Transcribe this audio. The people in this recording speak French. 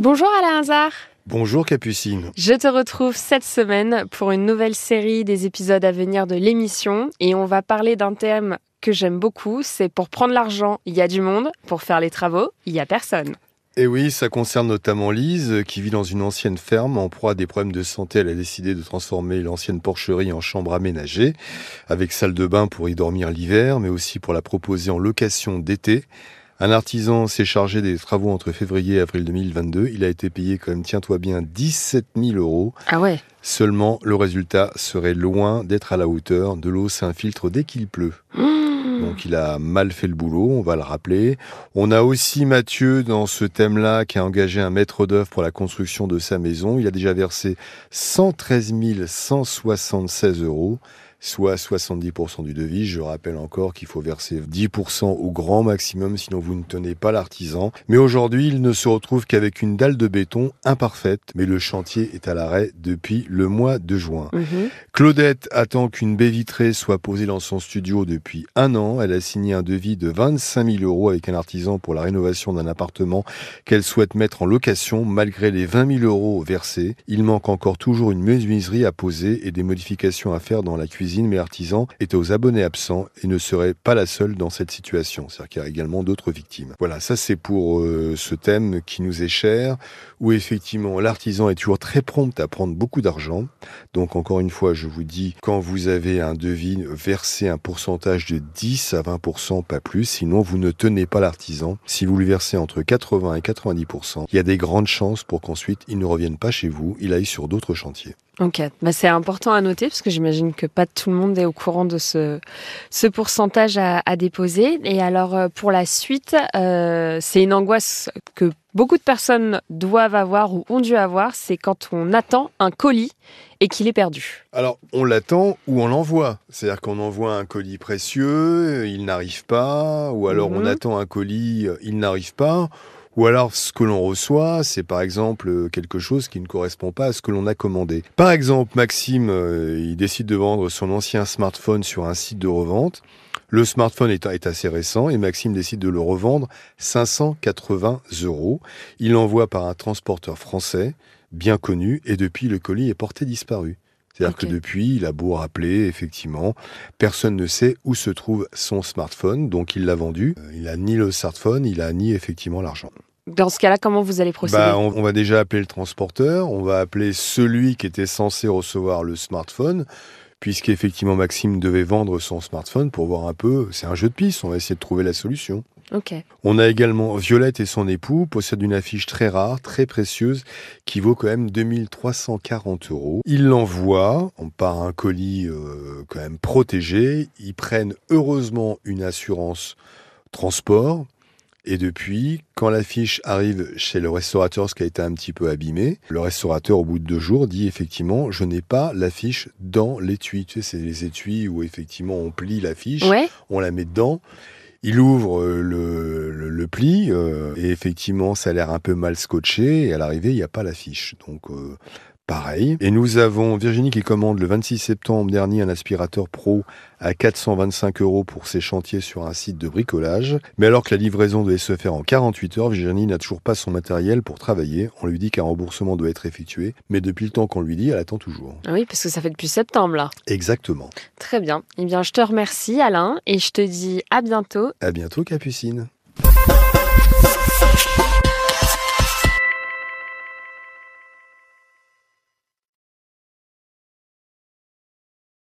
Bonjour Alain Hazard. Bonjour Capucine. Je te retrouve cette semaine pour une nouvelle série des épisodes à venir de l'émission et on va parler d'un thème que j'aime beaucoup, c'est pour prendre l'argent, il y a du monde, pour faire les travaux, il y a personne. Et oui, ça concerne notamment Lise, qui vit dans une ancienne ferme. En proie à des problèmes de santé, elle a décidé de transformer l'ancienne porcherie en chambre aménagée, avec salle de bain pour y dormir l'hiver, mais aussi pour la proposer en location d'été. Un artisan s'est chargé des travaux entre février et avril 2022. Il a été payé quand même, tiens-toi bien, 17 000 euros. Ah ouais Seulement, le résultat serait loin d'être à la hauteur. De l'eau s'infiltre dès qu'il pleut. Mmh. Donc il a mal fait le boulot, on va le rappeler. On a aussi Mathieu dans ce thème-là qui a engagé un maître d'œuvre pour la construction de sa maison. Il a déjà versé 113 176 euros soit 70% du devis. Je rappelle encore qu'il faut verser 10% au grand maximum, sinon vous ne tenez pas l'artisan. Mais aujourd'hui, il ne se retrouve qu'avec une dalle de béton imparfaite, mais le chantier est à l'arrêt depuis le mois de juin. Mhm. Claudette attend qu'une baie vitrée soit posée dans son studio depuis un an. Elle a signé un devis de 25 000 euros avec un artisan pour la rénovation d'un appartement qu'elle souhaite mettre en location malgré les 20 000 euros versés. Il manque encore toujours une menuiserie à poser et des modifications à faire dans la cuisine mais l'artisan est aux abonnés absents et ne serait pas la seule dans cette situation. C'est-à-dire qu'il y a également d'autres victimes. Voilà, ça c'est pour euh, ce thème qui nous est cher, où effectivement l'artisan est toujours très prompt à prendre beaucoup d'argent. Donc encore une fois, je vous dis, quand vous avez un devis, versez un pourcentage de 10 à 20%, pas plus, sinon vous ne tenez pas l'artisan. Si vous lui versez entre 80 et 90%, il y a des grandes chances pour qu'ensuite il ne revienne pas chez vous, il aille sur d'autres chantiers. Ok, bah, c'est important à noter parce que j'imagine que pas tout le monde est au courant de ce, ce pourcentage à, à déposer. Et alors euh, pour la suite, euh, c'est une angoisse que beaucoup de personnes doivent avoir ou ont dû avoir, c'est quand on attend un colis et qu'il est perdu. Alors, on l'attend ou on l'envoie. C'est-à-dire qu'on envoie un colis précieux, il n'arrive pas, ou alors on Mhm. attend un colis, il n'arrive pas. Ou alors, ce que l'on reçoit, c'est par exemple quelque chose qui ne correspond pas à ce que l'on a commandé. Par exemple, Maxime, euh, il décide de vendre son ancien smartphone sur un site de revente. Le smartphone est, est assez récent et Maxime décide de le revendre 580 euros. Il l'envoie par un transporteur français, bien connu, et depuis, le colis est porté disparu. C'est-à-dire que depuis, il a beau rappeler, effectivement, personne ne sait où se trouve son smartphone, donc il l'a vendu. Euh, Il a ni le smartphone, il a ni effectivement l'argent. Dans ce cas-là, comment vous allez procéder Bah, on, on va déjà appeler le transporteur, on va appeler celui qui était censé recevoir le smartphone, puisqu'effectivement Maxime devait vendre son smartphone pour voir un peu, c'est un jeu de piste, on va essayer de trouver la solution. On a également Violette et son époux possèdent une affiche très rare, très précieuse, qui vaut quand même 2340 euros. Ils l'envoient on par un colis euh, quand même protégé. Ils prennent heureusement une assurance transport. Et depuis, quand l'affiche arrive chez le restaurateur, ce qui a été un petit peu abîmé, le restaurateur, au bout de deux jours, dit effectivement, je n'ai pas l'affiche dans l'étui. Tu sais, c'est les étuis où effectivement on plie l'affiche Ouais. on la met dedans. Il ouvre euh, le, le, le pli euh, et effectivement, ça a l'air un peu mal scotché. Et à l'arrivée, il n'y a pas l'affiche. Donc, euh, pareil. Et nous avons Virginie qui commande le 26 septembre dernier un aspirateur pro à 425 euros pour ses chantiers sur un site de bricolage. Mais alors que la livraison devait se faire en 48 heures, Virginie n'a toujours pas son matériel pour travailler. On lui dit qu'un remboursement doit être effectué. Mais depuis le temps qu'on lui dit, elle attend toujours. Ah Oui, parce que ça fait depuis septembre là. Exactement. Très bien. Eh bien, je te remercie Alain et je te dis à bientôt À bientôt, Capucine.